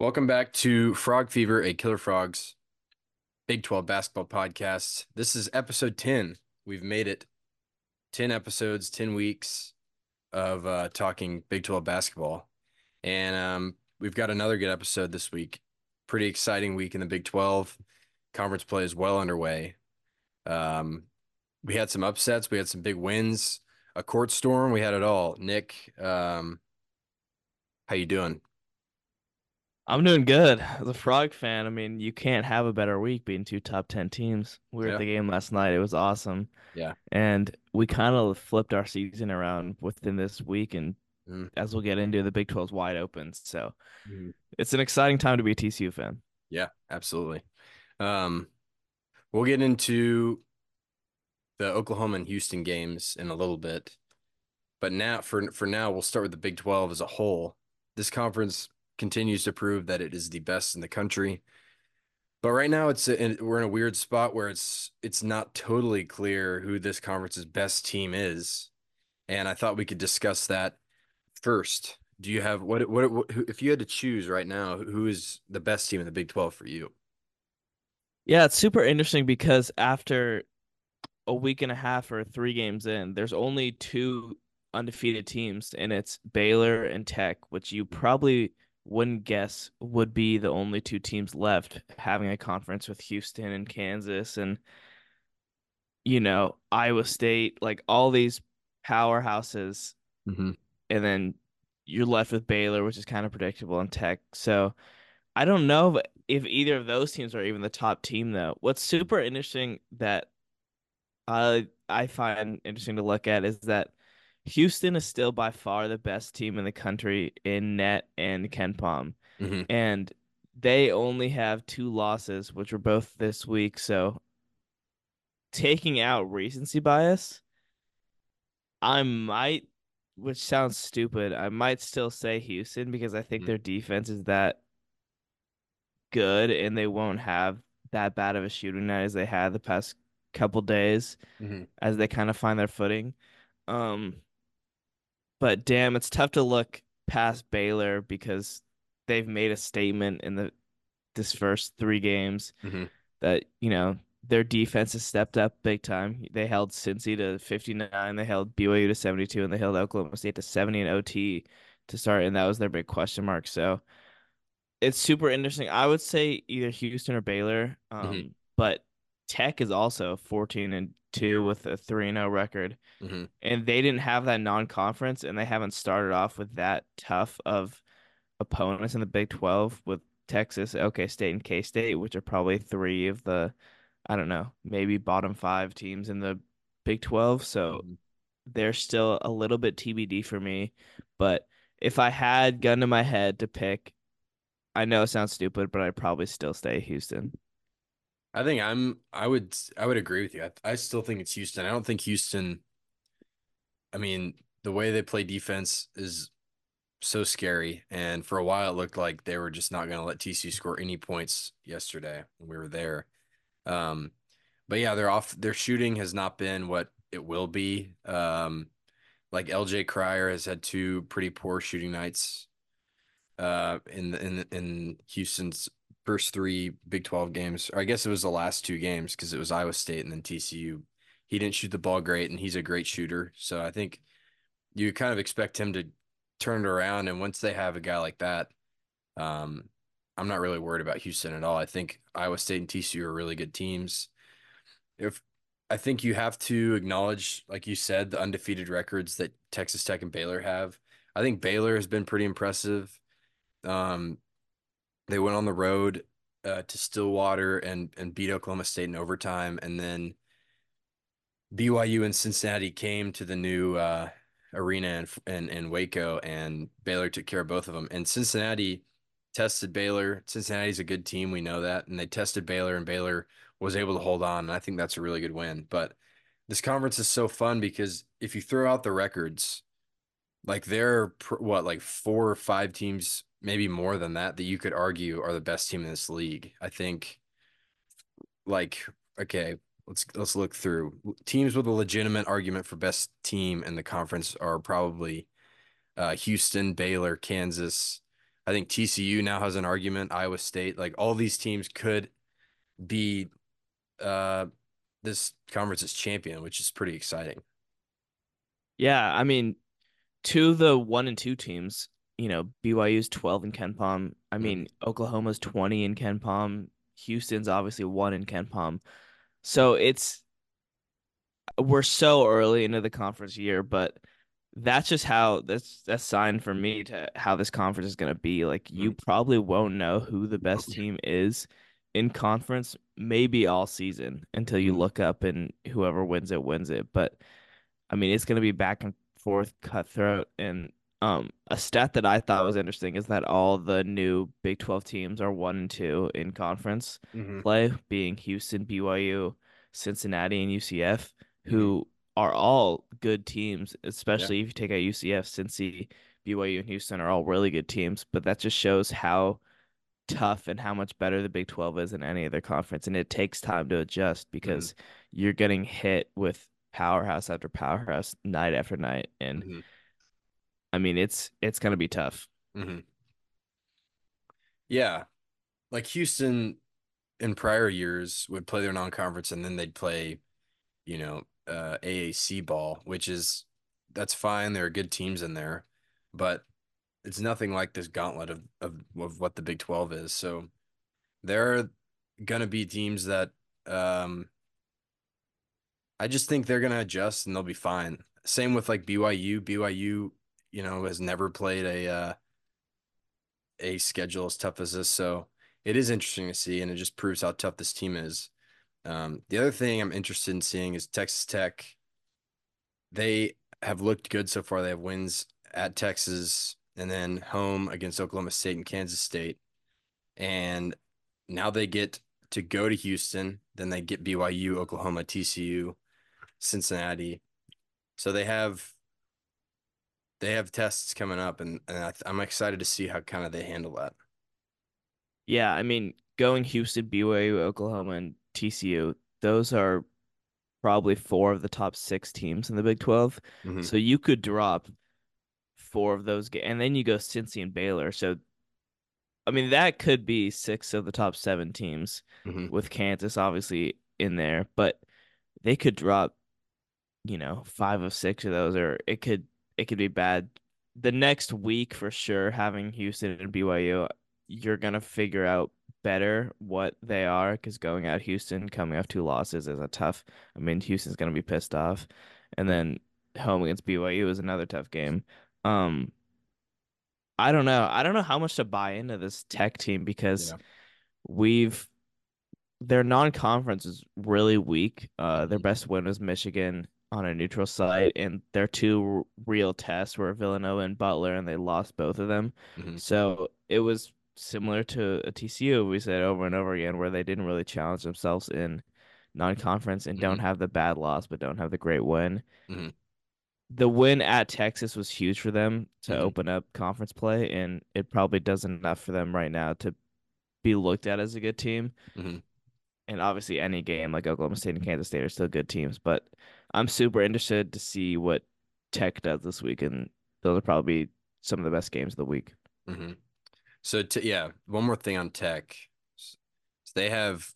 Welcome back to Frog Fever, a Killer Frogs Big 12 basketball podcast. This is episode 10. We've made it 10 episodes, 10 weeks of uh, talking Big 12 basketball. And um, we've got another good episode this week. Pretty exciting week in the Big 12. Conference play is well underway. Um, we had some upsets, we had some big wins, a court storm, we had it all. Nick, um, how you doing? I'm doing good. As a Frog fan, I mean, you can't have a better week being two top 10 teams. We were Yeah. at the game last night. It was awesome. Yeah. And we kind of flipped our season around within this week. And Mm. as we'll get into, the Big 12's wide open. So Mhm. it's an exciting time to be a TCU fan. Yeah, absolutely. Um, we'll get into the Oklahoma and Houston games in a little bit. But now for for now, we'll start with the Big 12 as a whole. This conference continues to prove that it is the best in the country. But right now it's a, we're in a weird spot where it's it's not totally clear who this conference's best team is. And I thought we could discuss that first. Do you have what what, what if you had to choose right now, who is the best team in the Big 12 for you? Yeah, it's super interesting because after a week and a half or three games in, there's only two undefeated teams, and it's Baylor and Tech, which you probably wouldn't guess would be the only two teams left having a conference with Houston and Kansas and you know, Iowa State, like all these powerhouses, Mm-hmm. and then you're left with Baylor, which is kind of predictable, and Tech. So I don't know if either of those teams are even the top team, though. What's super interesting that I I find interesting to look at is that Houston is still by far the best team in the country in net and KenPom, Mm-hmm. and they only have two losses, which were both this week. So taking out recency bias, I might, which sounds stupid, I might still say Houston because I think Mm. their defense is that good and they won't have that bad of a shooting night as they had the past couple days Mm-hmm. as they kind of find their footing. Um, but damn, it's tough to look past Baylor because they've made a statement in the this first three games Mm-hmm. that you know their defense has stepped up big time. They held Cincy to 59, they held BYU to 72, and they held Oklahoma State to 70 in OT to start, and that was their big question mark. So it's super interesting. I would say either Houston or Baylor. Um, Mhm. but Tech is also 14 and 2 with a 3 0 record. Mm-hmm. And they didn't have that non conference, and they haven't started off with that tough of opponents in the Big 12 with Texas, OK State, and K State, which are probably three of the, I don't know, maybe bottom five teams in the Big 12. So Mm-hmm. they're still a little bit TBD for me. But if I had gun to my head to pick, I know it sounds stupid, but I'd probably still stay Houston. I think I'm I would I would agree with you. I, I still think it's Houston. I don't think Houston I mean, the way they play defense is so scary and for a while it looked like they were just not going to let TC score any points yesterday when we were there. Um but yeah, they're off their shooting has not been what it will be. Um like LJ Cryer has had two pretty poor shooting nights uh in the, in in Houston's first three Big 12 games, or I guess it was the last two games because it was Iowa State and then TCU. He didn't shoot the ball great, and he's a great shooter. So I think you kind of expect him to turn it around. And once they have a guy like that, um, I'm not really worried about Houston at all. I think Iowa State and TCU are really good teams. If I think you have to acknowledge, like you said, the undefeated records that Texas Tech and Baylor have. I think Baylor has been pretty impressive. Um, they went on the road uh, to Stillwater and and beat Oklahoma State in overtime, and then BYU and Cincinnati came to the new uh, arena in, in in Waco, and Baylor took care of both of them. And Cincinnati tested Baylor. Cincinnati's a good team, we know that, and they tested Baylor, and Baylor was able to hold on. And I think that's a really good win. But this conference is so fun because if you throw out the records, like there are what like four or five teams, maybe more than that, that you could argue are the best team in this league. I think like okay, let's let's look through teams with a legitimate argument for best team in the conference are probably uh, Houston, Baylor, Kansas. I think TCU now has an argument. Iowa State, like all these teams could be uh, this conference's champion, which is pretty exciting. Yeah, I mean, to the one and two teams, you know, BYU's 12 in KenPom. I Mm. mean, Oklahoma's 20 in KenPom. Houston's obviously one in KenPom. So it's we're so early into the conference year, but that's just how that's that's sign for me to how this conference is going to be. Like you probably won't know who the best team is in conference maybe all season until you Mhm. look up and whoever wins it wins it. But I mean, it's going to be back and forth, cutthroat, and um, a stat that I thought was interesting is that all the new Big 12 teams are one and two in conference Mhm. play, being Houston, BYU, Cincinnati, and UCF, Mm-hmm. who are all good teams, especially if you take out UCF, Cincy, BYU, and Houston are all really good teams. But that just shows how tough and how much better the Big 12 is than any other conference. And it takes time to adjust because you're getting hit with powerhouse after powerhouse night after night. And Mhm. I mean, it's it's gonna be tough. Mhm. Yeah, like Houston in prior years would play their non-conference and then they'd play, you know, uh, AAC ball, which is that's fine. There are good teams in there, but it's nothing like this gauntlet of of, of what the Big 12 is. So there are gonna be teams that um I just think they're gonna adjust and they'll be fine. Same with like BYU. BYU, you know, has never played a uh a schedule as tough as this. So it is interesting to see, and it just proves how tough this team is. Um, the other thing I'm interested in seeing is Texas Tech. They have looked good so far. They have wins at Texas and then home against Oklahoma State and Kansas State. And now they get to go to Houston. Then they get BYU, Oklahoma, TCU, Cincinnati. So they have they have tests coming up, and, and I, I'm excited to see how kind of they handle that. Yeah, I mean, going Houston, BYU, Oklahoma, and TCU, those are probably four of the top six teams in the Big 12. Mhm. So you could drop four of those, ga- and then you go Cincy and Baylor. So, I mean, that could be six of the top seven teams Mhm. with Kansas obviously in there, but they could drop, you know, five of six of those, or it could it could be bad. The next week for sure, having Houston and BYU, you're gonna figure out better what they are because going out Houston, coming off two losses is a tough. I mean, Houston's gonna be pissed off, and then home against BYU is another tough game. Um, I don't know. I don't know how much to buy into this Tech team because Yeah. we've their non-conference is really weak. Uh, their Mhm. best win was Michigan on a neutral site, and their two real tests were Villanova and Butler, and they lost both of them. Mhm. So it was similar to a TCU. We said over and over again where they didn't really challenge themselves in non-conference and don't Mhm. have the bad loss, but don't have the great win. Mhm. The win at Texas was huge for them to Mhm. open up conference play, and it probably does enough for them right now to be looked at as a good team Mhm. and obviously any game like Oklahoma State and Kansas State are still good teams, but I'm super interested to see what Tech does this week, and those are probably some of the best games of the week. Mhm. So t yeah, one more thing on Tech. S- They have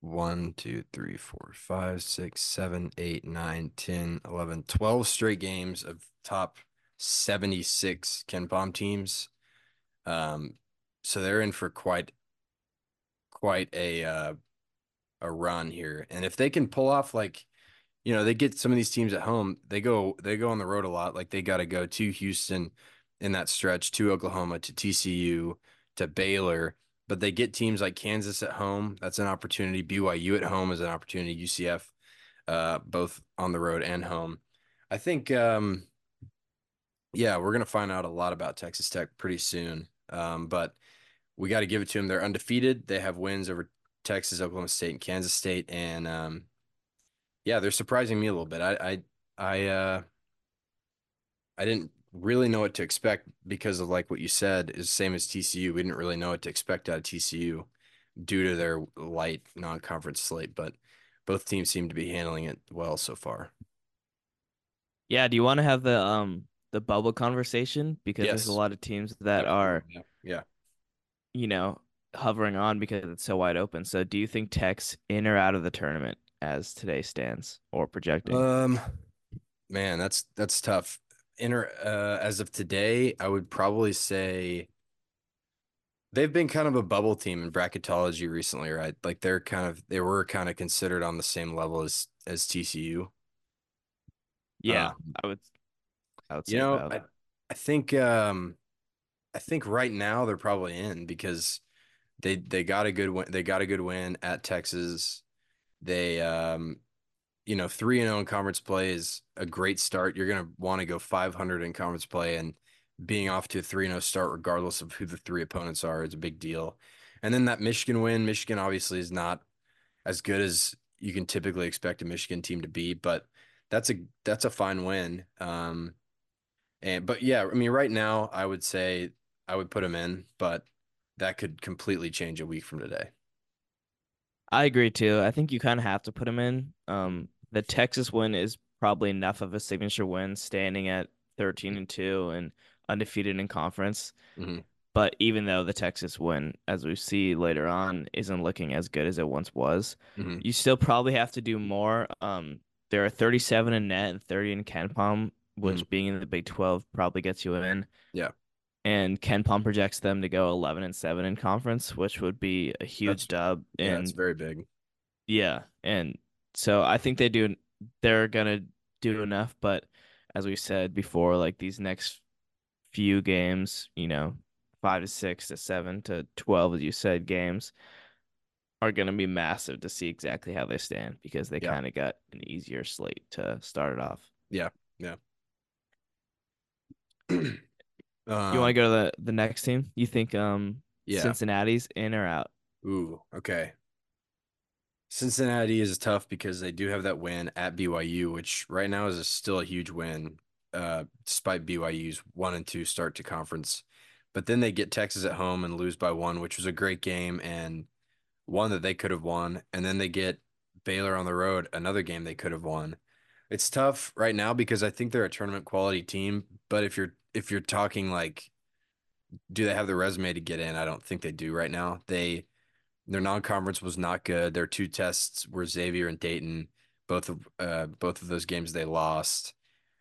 one, two, three, four, five, six, seven, eight, nine, 10, 11, 12 straight games of top 76 KenPom teams. Um, so they're in for quite quite a uh a run here. And if they can pull off like you know, they get some of these teams at home, they go they go on the road a lot. Like they got to go to Houston in that stretch, to Oklahoma, to TCU, to Baylor, but they get teams like Kansas at home. That's an opportunity. BYU at home is an opportunity. UCF uh both on the road and home. I think um yeah, we're to find out a lot about Texas Tech pretty soon. Um but we got to give it to them. They're undefeated. They have wins over Texas, Oklahoma State, and Kansas State, and um, yeah, they're surprising me a little bit. I, I, I, uh, I didn't really know what to expect because of like what you said is same as TCU. We didn't really know what to expect out of TCU due to their light non-conference slate, but both teams seem to be handling it well so far. Yeah, do you want to have the um the bubble conversation because there's a lot of teams that absolutely. are, Yeah. Yeah. you know, hovering on because it's so wide open. So do you think Tech's in or out of the tournament as today stands or projecting? Um, man, that's that's tough. Inter uh, as of today, I would probably say they've been kind of a bubble team in bracketology recently, right? Like they're kind of they were kind of considered on the same level as as TCU. Yeah, Um, I would I would you know. I I think um I think right now they're probably in because they they got a good win they got a good win at Texas. They um you know, 3 and 0 in conference play is a great start. You're going to want to go 500 in conference play and being off to a 3 0 start regardless of who the three opponents are is a big deal. And then that Michigan win, Michigan obviously is not as good as you can typically expect a Michigan team to be, but that's a that's a fine win. Um and but yeah, I mean right now I would say I would put them in, but that could completely change a week from today. I agree too. I think you kind of have to put him in. Um, the Texas win is probably enough of a signature win, standing at 13 and 2 and undefeated in conference. hmm But even though the Texas win, as we see later on, isn't looking as good as it once was, hmm you still probably have to do more. Um, there are 37 in net and 30 in KenPom, hmm which being in the Big 12 probably gets you in. Yeah. And KenPom projects them to go 11 and 7 in conference, which would be a That's huge dub. yeah, it's very big. yeah, and so I think they do they're gonna do enough, but as we said before, like these next few games, you know, five to six to seven to twelve, as you said, games are gonna be massive to see exactly how they stand because they Yeah. kind of got an easier slate to start it off. Yeah. Yeah. You want Um, to go to the the next team? You think um yeah. Cincinnati's in or out? Ooh, okay. Cincinnati is tough because they do have that win at BYU, which right now is a, still a huge win, uh, despite BYU's one and two start to conference. But then they get Texas at home and lose by one, which was a great game and one that they could have won. And then they get Baylor on the road, another game they could have won. It's tough right now because I think they're a tournament quality team, but if you're if you're talking like, do they have the resume to get in? I don't think they do right now. They their non-conference was not good. Their two tests were Xavier and Dayton. Both of uh, both of those games they lost.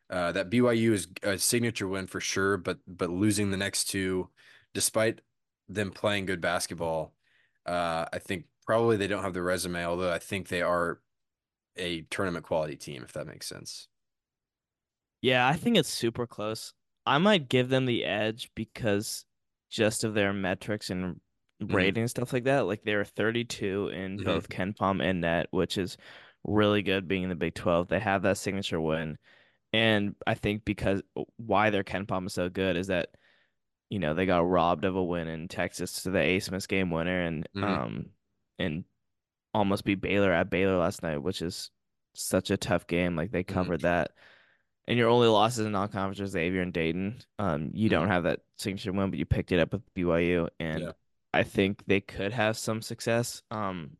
Uh, that BYU is a signature win for sure, but but losing the next two, despite them playing good basketball, uh, I think probably they don't have the resume. Although I think they are a tournament quality team, if that makes sense. Yeah, I think it's super close. I might give them the edge because just of their metrics and hmm rating and stuff like that. Like they're 32 in hmm both KenPom and Net, which is really good being in the Big 12. They have that signature win. And I think because why their Ken KenPom is so good is that, you know, they got robbed of a win in Texas to the Abmas game winner and hmm um and almost beat Baylor at Baylor last night, which is such a tough game. Like they hmm covered that. And your only losses in non-conference are Xavier and Dayton. Um, you don't hmm have that signature win, but you picked it up with BYU, Yeah. and I think they could have some success. Um,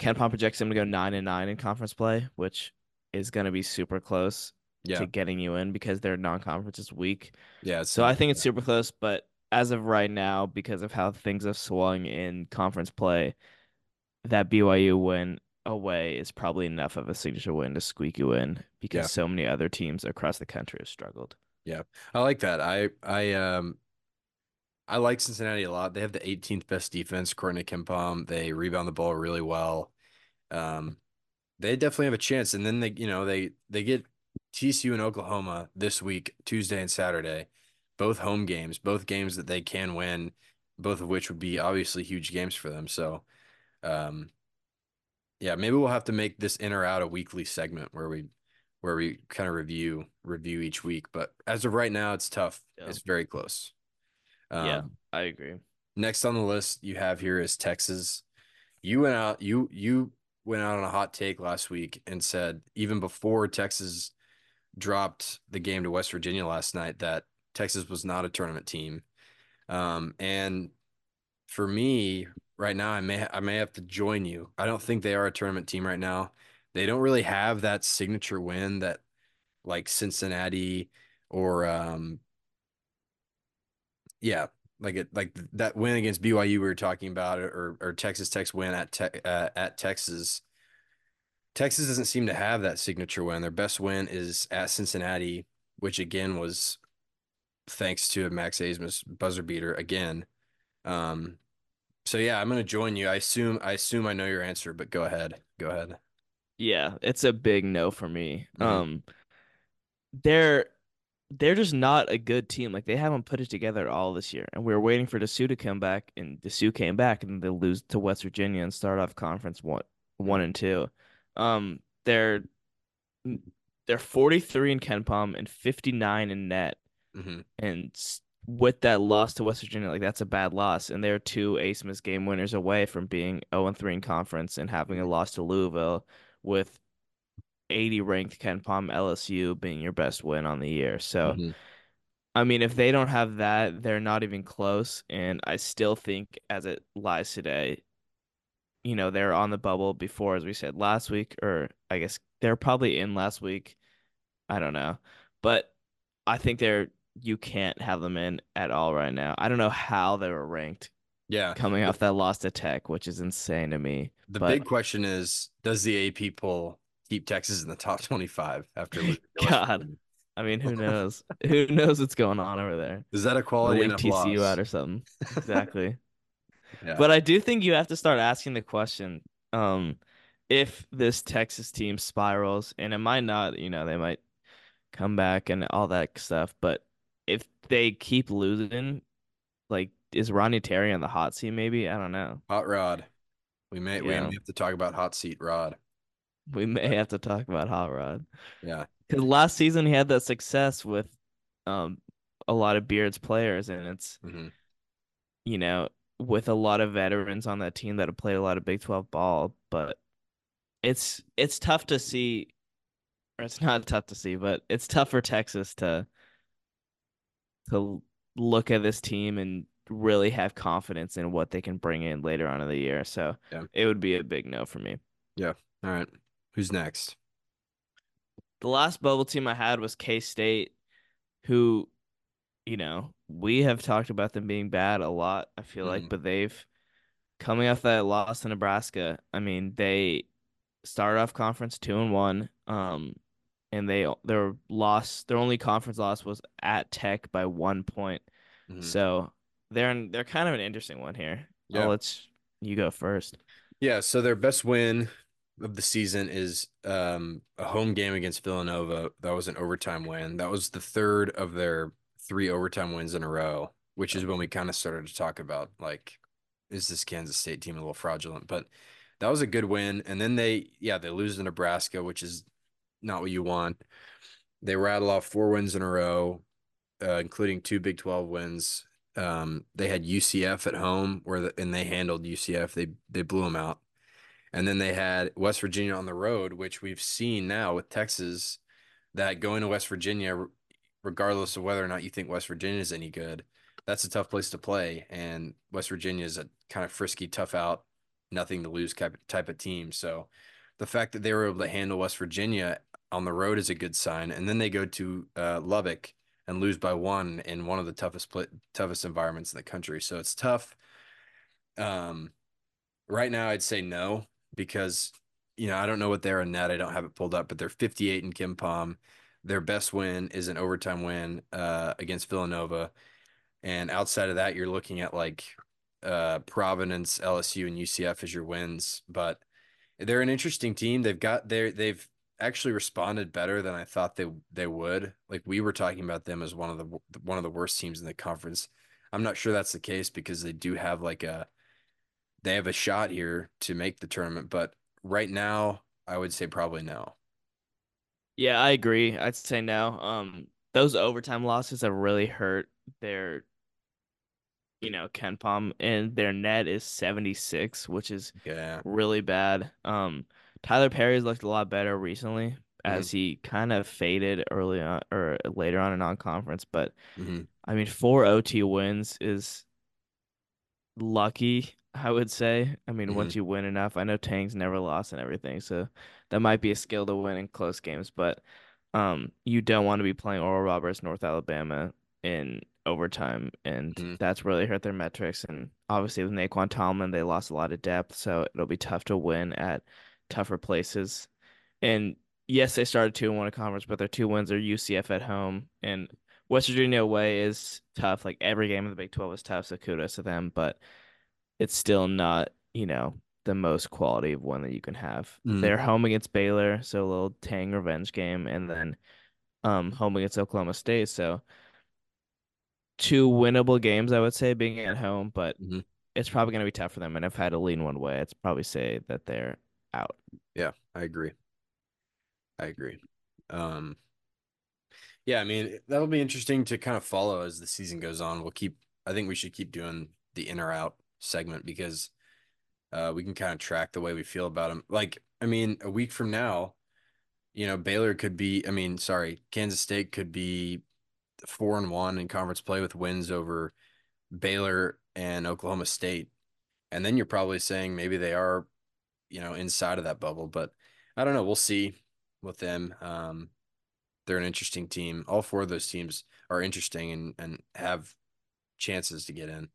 KenPom projects them to go nine and nine in conference play, which is going to be super close to getting you in because their non-conference is weak. Yeah. So I think it's Yeah. super close, but as of right now, because of how things have swung in conference play, that BYU win away is probably enough of a signature win to squeak you in because Yeah. so many other teams across the country have struggled. Yeah. I like that. I I um I like Cincinnati a lot. They have the 18th best defense, according to KenPom. They rebound the ball really well. Um, they definitely have a chance. And then they, you know, they they get TCU and Oklahoma this week, Tuesday and Saturday, both home games, both games that they can win, both of which would be obviously huge games for them. So, um, yeah, maybe we'll have to make this in or out a weekly segment where we where we kind of review review each week. But as of right now, it's tough. Yeah. It's very close. Yeah, Um, I agree. next on the list you have here is Texas. You went out you you went out on a hot take last week and said even before Texas dropped the game to West Virginia last night that Texas was not a tournament team. Um, and for me right now, I may I may have to join you. I don't think they are a tournament team right now. They don't really have that signature win that like Cincinnati or um, yeah, like it like that win against BYU we were talking about, or or Texas Tech's win at te uh, at Texas. Texas doesn't seem to have that signature win. Their best win is at Cincinnati, which again was thanks to Max Abmas buzzer beater again. Um, so yeah, I'm gonna join you. I assume I assume I know your answer, but go ahead. Go ahead. Yeah, it's a big no for me. Mhm. Um, they're they're just not a good team. Like they haven't put it together at all this year. And we were waiting for Disu to come back, and Disu came back, and they lose to West Virginia and start off conference one one and two. Um, they're they're 43 in KenPom and 59 in net. hmm And with that loss to West Virginia, like that's a bad loss. And they're two Abmas game winners away from being 0 and 3 in conference and having a loss to Louisville with 80 ranked KenPom LSU being your best win on the year. So, hmm I mean, if they don't have that, they're not even close. And I still think, as it lies today, you know, they're on the bubble before, as we said last week, or I guess they're probably in last week. I don't know. But I think they're, you can't have them in at all right now. I don't know how they were ranked Yeah. coming off that loss to Tech, which is insane to me. The But- big question is, does the AP poll keep Texas in the top 25 after losing to West God. I mean, who knows? who knows what's going on over there? Is that a quality leave enough TCU loss? out or something. Exactly. Yeah. But I do think you have to start asking the question, um, if this Texas team spirals, and it might not, you know, they might come back and all that stuff, but if they keep losing, like is Rodney Terry on the hot seat maybe? I don't know. Hot Rod. We may we may have to talk about hot seat Rod. We may have to talk about Hot Rod. Yeah. Because last season he had that success with um a lot of Beards players, and it's hmm you know with a lot of veterans on that team that have played a lot of Big Twelve ball, but it's it's tough to see, or it's not tough to see, but it's tough for Texas to to look at this team and really have confidence in what they can bring in later on in the year. So Yeah. it would be a big no for me. Yeah. All right. Who's next? The last bubble team I had was K State, who, you know, we have talked about them being bad a lot, I feel like, Mhm. but they've coming off that loss to Nebraska. I mean, they started off conference two and one. Um, and they their loss, their only conference loss was at Tech by one point. Mhm. So they're in, they're kind of an interesting one here. Yeah. I'll let you go first. Yeah, so their best win of the season is um, a home game against Villanova. That was an overtime win. That was the third of their three overtime wins in a row, which is when we kind of started to talk about like, is this Kansas State team a little fraudulent? But that was a good win. And then they, yeah, they lose to Nebraska, which is not what you want. They rattle off four wins in a row, uh, including two Big 12 wins. Um, they had UCF at home where the, and they handled UCF. They they blew them out. And then they had West Virginia on the road, which we've seen now with Texas that going to West Virginia, regardless of whether or not you think West Virginia is any good, that's a tough place to play. And West Virginia is a kind of frisky, tough out, nothing to lose type type of team. So the fact that they were able to handle West Virginia on the road is a good sign. And then they go to uh, Lubbock and lose by one in one of the toughest pla toughest environments in the country. So it's tough. Um, right now, I'd say no because you know I don't know what they're in net. I don't have it pulled up, but they're 58 in KenPom. Their best win is an overtime win uh, against Villanova, and outside of that, you're looking at like uh, Providence, LSU, and UCF as your wins. But they're an interesting team. They've got they they've actually responded better than I thought they they would. Like we were talking about them as one of the one of the worst teams in the conference. I'm not sure that's the case because they do have like a they have a shot here to make the tournament, but right now I would say probably no. Yeah, I agree. I'd say no. Um, those overtime losses have really hurt their, you know, KenPom, and their net is 76, which is Yeah. really bad. Um, Tylor Perry's looked a lot better recently as he kind of faded early on or later on in non-conference, but hmm I mean, four OT wins is lucky, I would say. I mean, once you win enough, I know Tang's never lost and everything, so that might be a skill to win in close games. But Um, you don't want to be playing Oral Roberts, North Alabama in overtime, and Mhm. that's really hurt their metrics. And obviously, with Nae'Qwan Tomlin, they lost a lot of depth, so it'll be tough to win at tougher places. And yes, they started two and one in conference, but their two wins are UCF at home and West Virginia away is tough. Like every game of the Big 12 is tough, so kudos to them, but it's still not, you know, the most quality of one that you can have. Mhm. They're home against Baylor, so a little Tang revenge game, and then um home against Oklahoma State. So two winnable games, I would say, being at home, but Mhm. it's probably going to be tough for them. And if I had to lean one way, I'd probably say that they're out. Yeah, I agree. I agree. Um, yeah, I mean, that'll be interesting to kind of follow as the season goes on. We'll keep, I think we should keep doing the in or out segment because uh, we can kind of track the way we feel about them. Like, I mean, a week from now, you know, Baylor could be, I mean, sorry, Kansas State could be four and one in conference play with wins over Baylor and Oklahoma State. And then you're probably saying maybe they are, you know, inside of that bubble. But I don't know. We'll see with them. Um, they're an interesting team. All four of those teams are interesting and, and have chances to get in.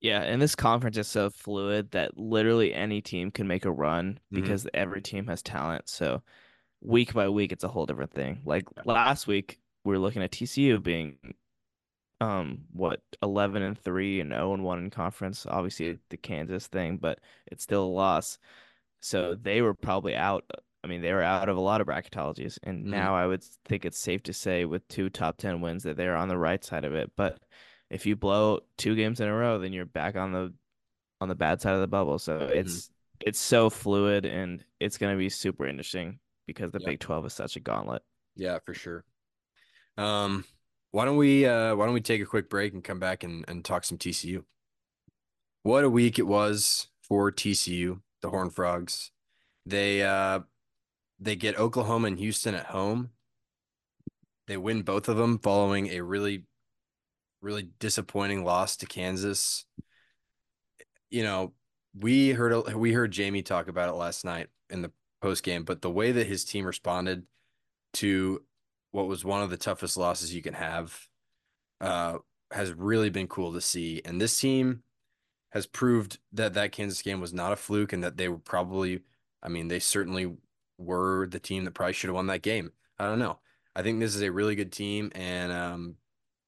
Yeah, and this conference is so fluid that literally any team can make a run Mhm. because every team has talent. So week by week, it's a whole different thing. Like last week, we were looking at TCU being um what 11 and 3 and 0 and 1 in conference. Obviously the Kansas thing, but it's still a loss. So they were probably out. I mean, they were out of a lot of bracketologies, and Mhm. now I would think it's safe to say with two top 10 wins that they're on the right side of it. But if you blow two games in a row, then you're back on the on the bad side of the bubble. So it's it's so fluid and it's going to be super interesting because the Yeah. Big 12 is such a gauntlet. Yeah, for sure. Um, why don't we uh why don't we take a quick break and come back and, and talk some TCU? What a week it was for TCU, the Horned Frogs. They uh they get Oklahoma and Houston at home. They win both of them following a really really disappointing loss to Kansas. You know, we heard we heard Jamie talk about it last night in the post game, but the way that his team responded to what was one of the toughest losses you can have uh, has really been cool to see. And this team has proved that that Kansas game was not a fluke and that they were probably, I mean, they certainly were the team that probably should have won that game. I don't know. I think this is a really good team. And um,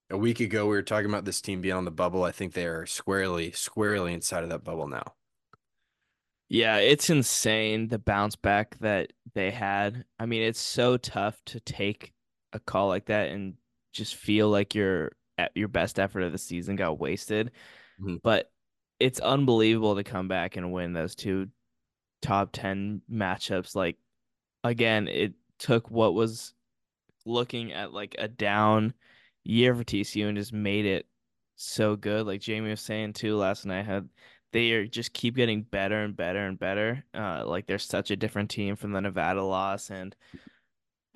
a week ago, we were talking about this team being on the bubble. I think they are squarely, squarely inside of that bubble now. Yeah, it's insane the bounce back that they had. I mean, it's so tough to take a call like that and just feel like your your best effort of the season got wasted. Mhm. But it's unbelievable to come back and win those two top 10 matchups. Like again, it took what was looking at like a down year for TCU and just made it so good. Like Jamie was saying too last night, had they are just keep getting better and better and better. Uh, like they're such a different team from the Nevada loss and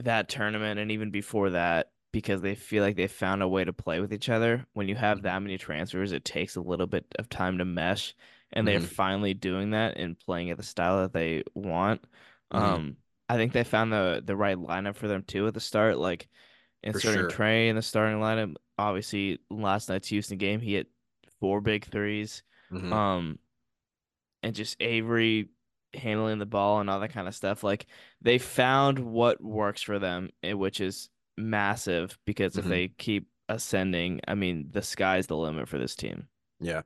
that tournament, and even before that, because they feel like they found a way to play with each other. When you have that many transfers, it takes a little bit of time to mesh, and they're Mhm. finally doing that and playing at the style that they want. Mhm. Um, I think they found the the right lineup for them too at the start. Like inserting sure. Trey in the starting lineup. Obviously, last night's Houston game, he hit four big threes. Mhm. Um, and just Avery handling the ball and all that kind of stuff. Like they found what works for them, eh, which is massive because if Mhm. they keep ascending, I mean, the sky's the limit for this team. Yeah.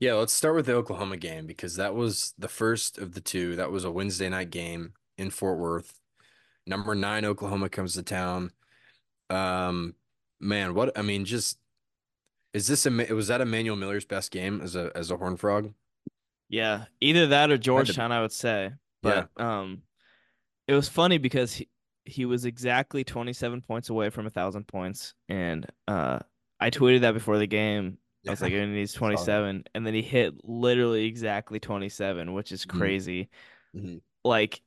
Yeah, let's start with the Oklahoma game because that was the first of the two. That was a Wednesday night game in Fort Worth. Number nine, Oklahoma comes to town. Um, man, what I mean, just is this a was that Emmanuel Miller's best game as a as a Horn Frog? Yeah, either that or Georgetown, I would say. But um, it was funny because he he was exactly 27 points away from a thousand points, and uh, I tweeted that before the game. I was like, and he's 27, and then he hit literally exactly 27, which is Mhm. crazy. Mhm. Like,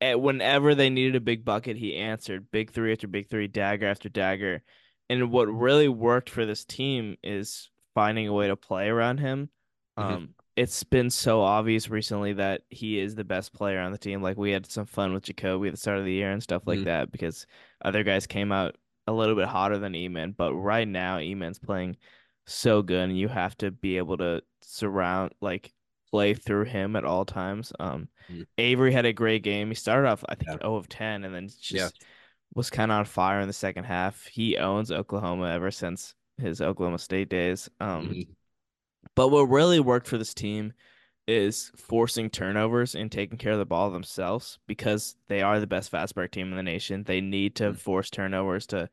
at, whenever they needed a big bucket, he answered big three after big three, dagger after dagger. And what really worked for this team is finding a way to play around him. Mhm. Um, it's been so obvious recently that he is the best player on the team. Like we had some fun with Jakobe at the start of the year and stuff like Mhm. that because other guys came out a little bit hotter than Eman. But right now, Eman's playing so good, and you have to be able to surround, like, play through him at all times. Um, Mhm. Avery had a great game. He started off, I think, Yeah. 0 of 10, and then just Yeah. was kind of on fire in the second half. He owns Oklahoma ever since his Oklahoma State days. Um, Mhm. But what really worked for this team is forcing turnovers and taking care of the ball themselves because they are the best fast break team in the nation. They need to Mhm. force turnovers to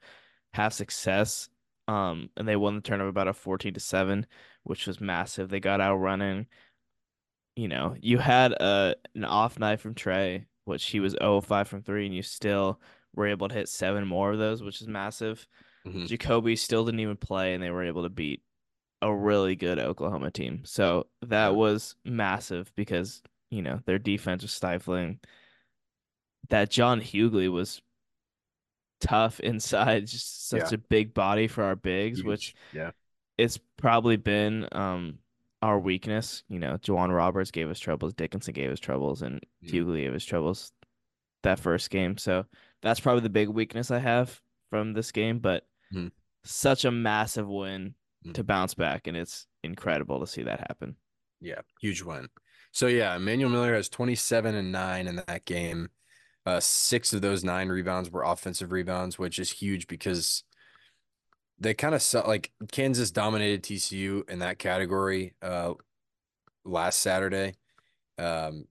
have success. Um, and they won the about a 14 to 7, which was massive. They got out running. You know, you had a an off night from Trey, which he was 0 5 from 3, and you still were able to hit seven more of those, which is massive. Mhm. Jakobe still didn't even play, and they were able to beat a really good Oklahoma team. So that was massive because, you know, their defense was stifling. That John Hugley was tough inside, just such Yeah. a big body for our bigs, Huge. which yeah. it's probably been um our weakness. You know, J'Wan Roberts gave us troubles, Dickinson gave us troubles, and Mhm. Hugley gave us troubles that first game. So that's probably the big weakness I have from this game, but Mhm. such a massive win Mhm. to bounce back, and it's incredible to see that happen. Yeah, huge win. So yeah, Emmanuel Miller has 27 and 9 in that game. Uh, six of those nine rebounds were offensive rebounds, which is huge because they kind of like Kansas dominated TCU in that category uh last Saturday. Um,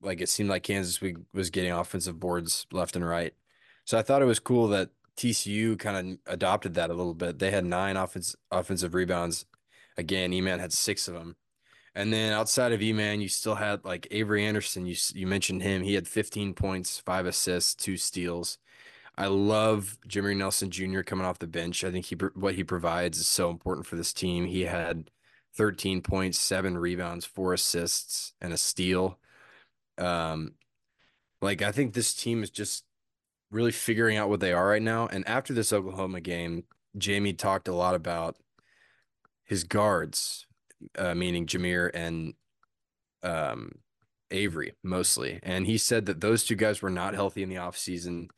like it seemed like Kansas we, was getting offensive boards left and right. So I thought it was cool that TCU kind of adopted that a little bit. They had nine offense offensive rebounds. Again, Eman had six of them. And then outside of Eman, you still had like Avery Anderson. You you mentioned him. He had 15 points, five assists, two steals. I love Jameer Nelson Jr. coming off the bench. I think he what he provides is so important for this team. He had 13 points, seven rebounds, four assists, and a steal. Um, like I think this team is just really figuring out what they are right now. And after this Oklahoma game, Jamie talked a lot about his guards, uh, meaning Jameer and um, Avery mostly. And he said that those two guys were not healthy in the offseason.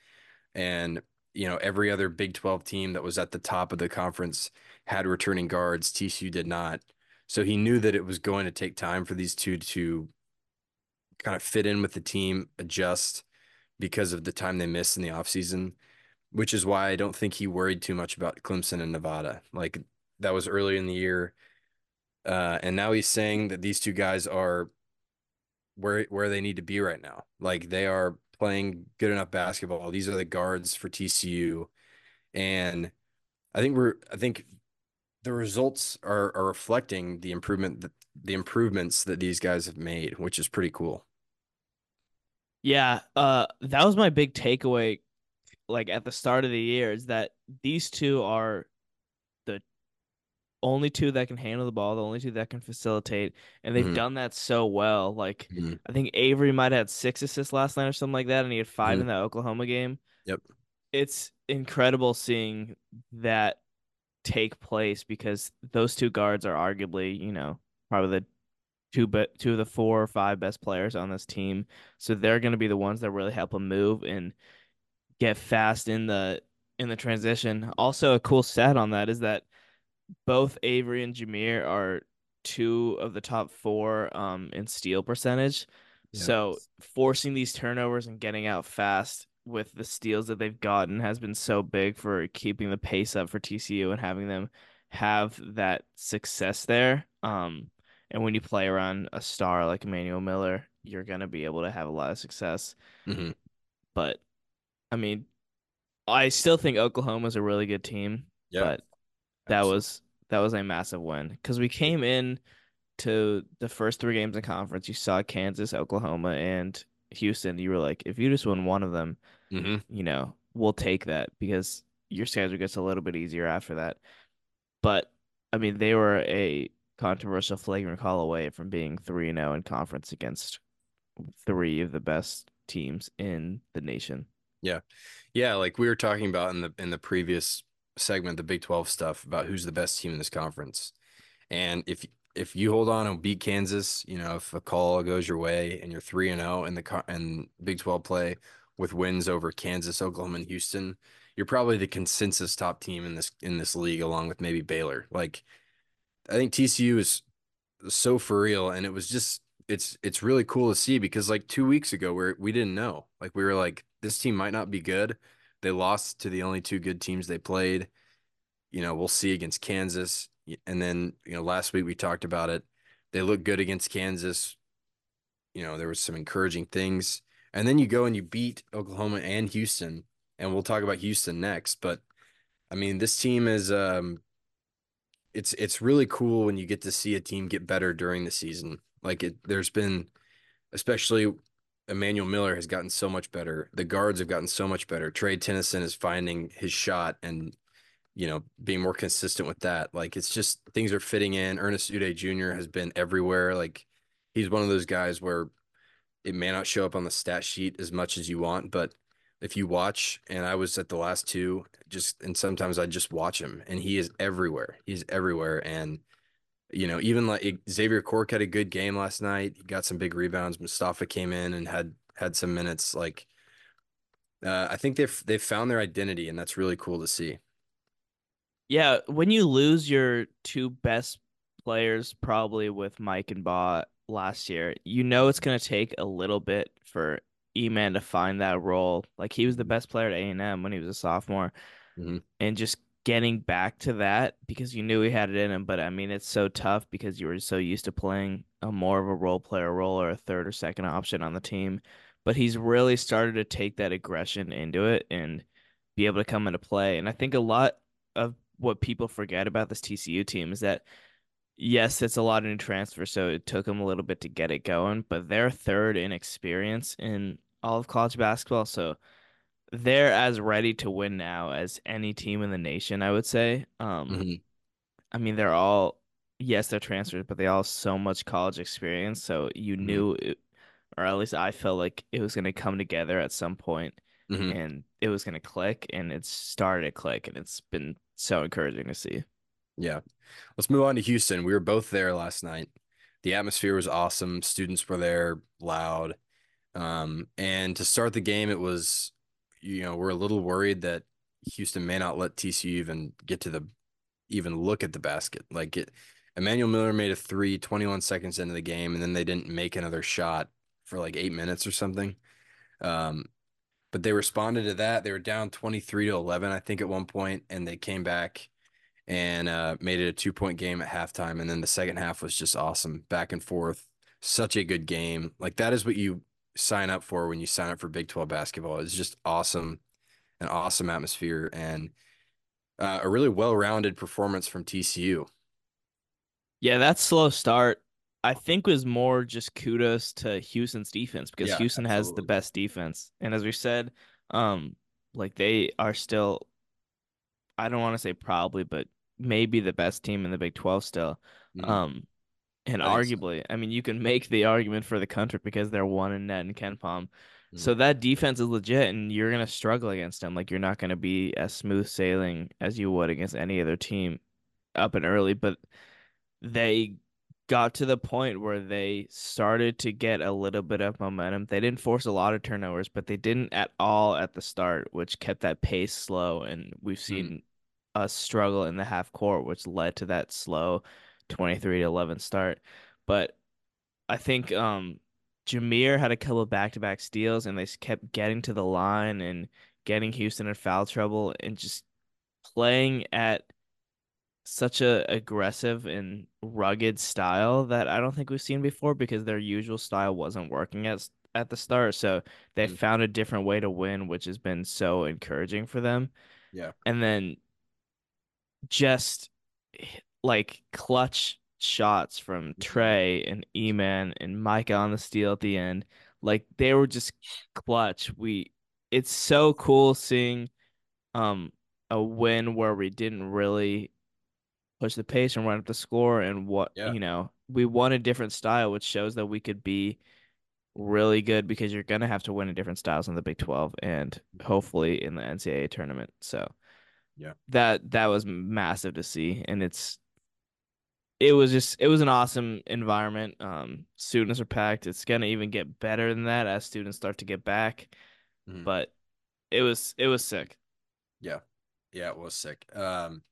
And, you know, every other Big 12 team that was at the top of the conference had returning guards. TCU did not. So he knew that it was going to take time for these two to kind of fit in with the team, adjust because of the time they missed in the offseason, which is why I don't think he worried too much about Clemson and Nevada. Like that was early in the year. Uh, and now he's saying that these two guys are where where they need to be right now. Like they are playing good enough basketball. These are the guards for TCU. And I think we're I think the results are are reflecting the improvement that the improvements that these guys have made, which is pretty cool. Yeah, uh, that was my big takeaway, like at the start of the year, is that these two are the only two that can handle the ball, the only two that can facilitate, and they've Mhm. done that so well. Like Mhm. I think Avery might have had six assists last night or something like that, and he had 5 Mhm. in the Oklahoma game. Yep. It's incredible seeing that take place because those two guards are arguably, you know, probably the two but two of the four or five best players on this team. So they're going to be the ones that really help them move and get fast in the in the transition. Also, a cool stat on that is that both Avery and Jameer are two of the top four um in steal percentage. Yeah. So forcing these turnovers and getting out fast with the steals that they've gotten has been so big for keeping the pace up for TCU and having them have that success there. Um, and when you play around a star like Emmanuel Miller, you're gonna be able to have a lot of success. hmm But I mean, I still think Oklahoma's a really good team. Yeah. But that absolutely. was that was a massive win because we came in to the first three games in conference. You saw Kansas, Oklahoma, and Houston. You were like, if you just win one of them, Mhm. you know, we'll take that because your schedule gets a little bit easier after that. But I mean, they were a controversial flagrant call away from being 3 0 in conference against three of the best teams in the nation. Yeah. Yeah, like we were talking about in the in the previous segment, the Big 12 stuff about who's the best team in this conference. And if if you hold on and beat Kansas, you know, if a call goes your way and you're 3 and 0 in the and Big 12 play with wins over Kansas, Oklahoma, and Houston, you're probably the consensus top team in this in this league along with maybe Baylor. Like I think TCU is so for real and it was just it's it's really cool to see because like 2 weeks ago we we didn't know. Like we were like this team might not be good. They lost to the only two good teams they played. You know, we'll see against Kansas and then, you know, last week we talked about it. They look good against Kansas. You know, there was some encouraging things. And then you go and you beat Oklahoma and Houston. And we'll talk about Houston next. But I mean, this team is um it's it's really cool when you get to see a team get better during the season. Like it there's been especially Emmanuel Miller has gotten so much better. The guards have gotten so much better. Trey Tennyson is finding his shot and you know, being more consistent with that. Like it's just things are fitting in. Ernest Udeh Jr. has been everywhere. Like he's one of those guys where it may not show up on the stat sheet as much as you want, but if you watch, and I was at the last two, just and sometimes I just watch him, and he is everywhere. He's everywhere, and you know, even like Xavier Cork had a good game last night. He got some big rebounds. Mostafa came in and had had some minutes. Like, uh, I think they've they've found their identity, and that's really cool to see. Yeah, when you lose your two best players, probably with Mike and Baugh last year, you know it's gonna take a little bit for E-Man to find that role. Like he was the best player at A&M when he was a sophomore, mm-hmm. and just getting back to that because you knew he had it in him. But I mean, it's so tough because you were so used to playing a more of a role player role or a third or second option on the team. But he's really started to take that aggression into it and be able to come into play. And I think a lot of what people forget about this TCU team is that yes, it's a lot of new transfer, so it took them a little bit to get it going, but they're third in experience in all of college basketball, so they're as ready to win now as any team in the nation, I would say. Um, mm-hmm. I mean, they're all yes, they're transfers, but they all have so much college experience, so you mm-hmm. knew, it, or at least I felt like it was going to come together at some point, mm-hmm. and it was going to click, and it started to click, and it's been so encouraging to see. Yeah. Let's move on to Houston. We were both there last night. The atmosphere was awesome. Students were there, loud. Um, and to start the game, it was, you know, we're a little worried that Houston may not let TCU even get to the, even look at the basket. Like it, Emmanuel Miller made a three 21 seconds into the game, and then they didn't make another shot for like eight minutes or something. Um, but they responded to that. They were down 23 to 11, I think, at one point, and they came back and uh, made it a two point game at halftime. And then the second half was just awesome, back and forth. Such a good game. Like that is what you sign up for when you sign up for Big 12 basketball. It's just awesome, an awesome atmosphere, and uh, a really well rounded performance from TCU. Yeah, that slow start I think was more just kudos to Houston's defense because yeah, Houston absolutely. has the best defense. And as we said, um, like they are still I don't want to say probably, but maybe the best team in the Big 12 still. Mm-hmm. Um and I arguably, so. I mean, you can make the argument for the country because they're one in net and KenPom. Mm-hmm. So that defense is legit, and you're gonna struggle against them. Like you're not gonna be as smooth sailing as you would against any other team up and early. But they got to the point where they started to get a little bit of momentum. They didn't force a lot of turnovers, but they didn't at all at the start, which kept that pace slow. And we've hmm. seen mm. us struggle in the half court, which led to that slow 23 to 11 start. But I think um, Jameer had a couple back to back steals, and they kept getting to the line and getting Houston in foul trouble and just playing at such a aggressive and rugged style that I don't think we've seen before because their usual style wasn't working at at the start. So they mm-hmm. found a different way to win, which has been so encouraging for them. Yeah. And then just like clutch shots from mm-hmm. Trey and E-Man and Micah on the steal at the end. Like they were just clutch. We it's so cool seeing um a win where we didn't really push the pace and run up the score and what yeah. you know we won a different style which shows that we could be really good because you're gonna have to win in different styles in the Big 12 and hopefully in the NCAA tournament so yeah that that was massive to see and it's it was just it was an awesome environment. Um, students are packed. It's gonna even get better than that as students start to get back. Mhm. But it was it was sick. Yeah. Yeah, it was sick. Um,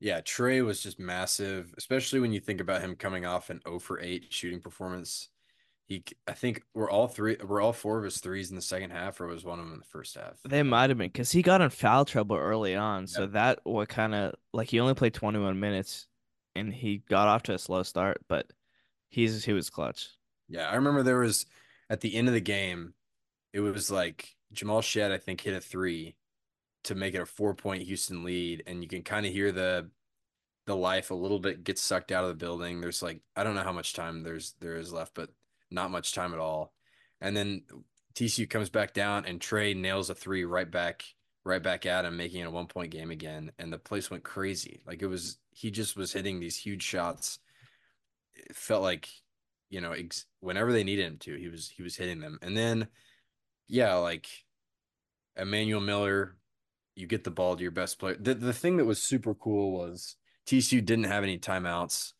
yeah, Trey was just massive, especially when you think about him coming off an 0 for 8 shooting performance. He, I think we're all three, were all four of his threes in the second half, or was one of them in the first half? They might have been because he got in foul trouble early on, Yeah. so that what kind of like he only played 21 minutes, and he got off to a slow start, but he's he was clutch. Yeah, I remember there was at the end of the game, it was like Jamal Shead, I think, hit a three to make it a four point Houston lead, and you can kind of hear the the life a little bit gets sucked out of the building. There's like I don't know how much time there's there is left, but not much time at all. And then TCU comes back down and Trey nails a three right back right back at him, making it a one point game again. And the place went crazy. Like it was he just was hitting these huge shots. It felt like, you know, ex- whenever they needed him to, he was he was hitting them. And then yeah, like Emmanuel Miller, you get the ball to your best player. The the thing that was super cool was TCU didn't have any timeouts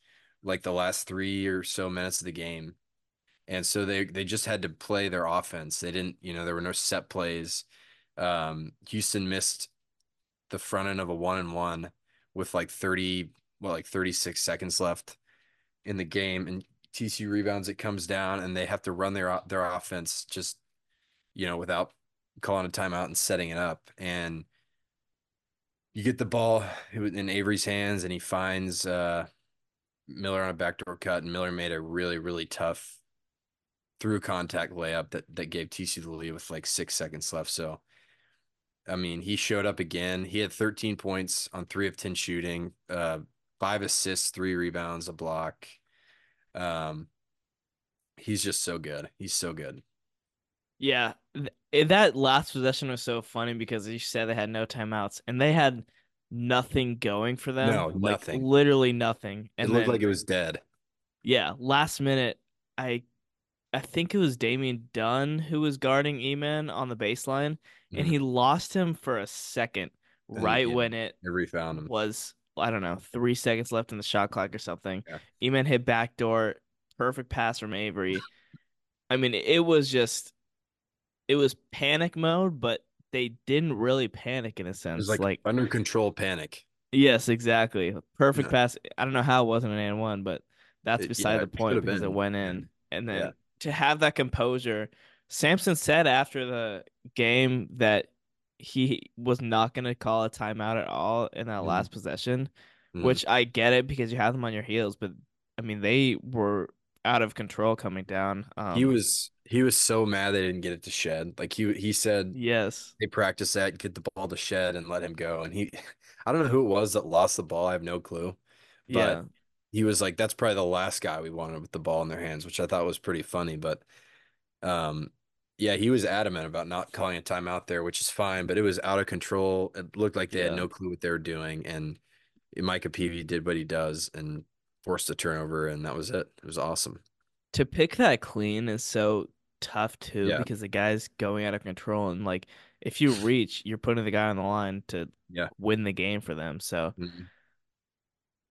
like the last three or so minutes of the game. And so they they just had to play their offense. They didn't, you know, there were no set plays. Um, Houston missed the front end of a one and one with like 30, well, like 36 seconds left in the game. And TCU rebounds, it comes down and they have to run their their offense just, you know, without calling a timeout and setting it up. And you get the ball in Avery's hands and he finds uh, Miller on a backdoor cut, and Miller made a really, really tough through contact layup that that gave TC the lead with like six seconds left. So, I mean, he showed up again. He had 13 points on three of 10 shooting, uh, five assists, three rebounds, a block. Um, he's just so good. He's so good. Yeah, th- that last possession was so funny because you said they had no timeouts and they had nothing going for them. No, like nothing. literally nothing. And it looked then, like it was dead. yeah, last minute, I I think it was Damian Dunn who was guarding E-Man on the baseline, and he lost him for a second And, right when it refound him. was I don't know three seconds left in the shot clock or something. Yeah. E-Man hit backdoor, perfect pass from Avery. I mean, it was just it was panic mode, but they didn't really panic in a It sense. like, like under control panic. yes, exactly, perfect Yeah. pass. I don't know how it wasn't an and one, but that's It- beside yeah, the point because it went in, and then Yeah. to have that composure. Sampson said after the game that he was not going to call a timeout at all in that Mhm. last possession, Mhm. which I get it because you have them on your heels, but I mean they were out of control coming down. Um, he was he was so mad they didn't get it to Shead. Like he he said yes, they practiced that, get the ball to Shead and let him go. And he I don't know who it was that lost the ball. I have no clue. But yeah, he was like, that's probably the last guy we wanted with the ball in their hands, which I thought was pretty funny. But um yeah, he was adamant about not calling a timeout there, which is fine, but it was out of control. It looked like they had no clue what they were doing. And Micah Peavy did what he does and forced a turnover, and that was it. It was awesome. to pick that clean is so tough too Yeah. because the guy's going out of control and like if you reach, you're putting the guy on the line to Yeah. win the game for them. So Mhm.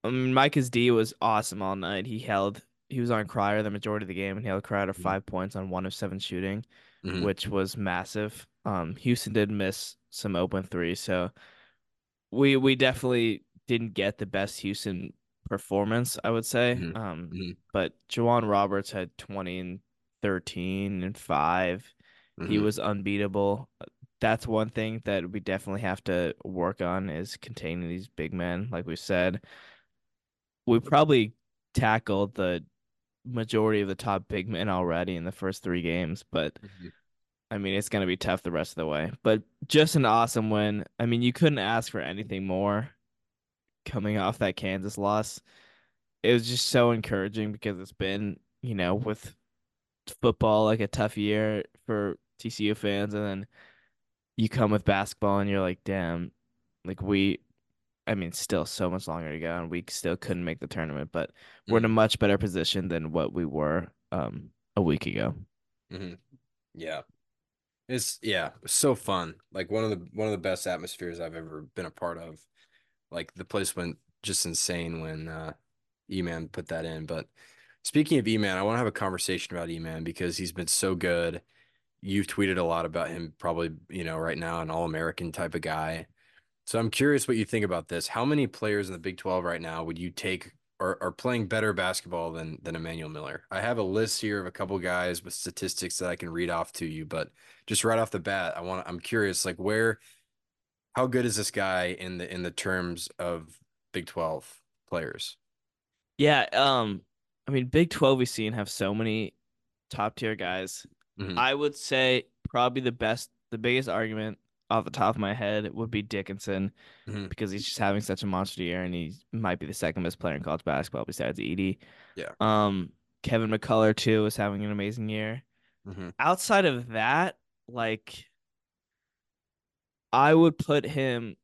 I mean, Micah's D was awesome all night. He held, he was on Cryer the majority of the game, and he held Cryer to Mhm. five points on one of seven shooting, Mhm. which was massive. Um, Houston did miss some open threes, so we we definitely didn't get the best Houston performance, I would say. Mhm. Um, Mhm. but J'Wan Roberts had 20 and 13 and five. He Mhm. was unbeatable. That's one thing that we definitely have to work on is containing these big men, like we said we probably tackled the majority of the top big men already in the first three games, but Mhm. I mean, it's going to be tough the rest of the way. But just an awesome win. I mean, you couldn't ask for anything more coming off that Kansas loss. It was just so encouraging because it's been, you know, with football like a tough year for TCU fans, and then you come with basketball and you're like, damn, like we I mean, still so much longer to go, and we still couldn't make the tournament, but we're in a Mhm. much better position than what we were um a week ago. Mhm. Yeah. It's yeah, it was so fun. Like one of the one of the best atmospheres I've ever been a part of. Like the place went just insane when uh E-Man put that in. But speaking of E-Man, I want to have a conversation about E-Man because he's been so good. You've tweeted a lot about him, probably, you know, right now, an all-American type of guy. So I'm curious what you think about this. How many players in the Big 12 right now would you take are, are playing better basketball than than Emmanuel Miller? I have a list here of a couple guys with statistics that I can read off to you, but just right off the bat, I want I'm curious like where how good is this guy in the in the terms of Big 12 players? Yeah, um, I mean, Big 12 we've seen have so many top tier guys. Mhm, I would say probably the best, the biggest argument off the top of my head would be Dickinson mhm. because he's just having such a monster year and he might be the second best player in college basketball besides Edey. Yeah. Um, Kevin McCullar too is having an amazing year. Mhm, Outside of that, like I would put him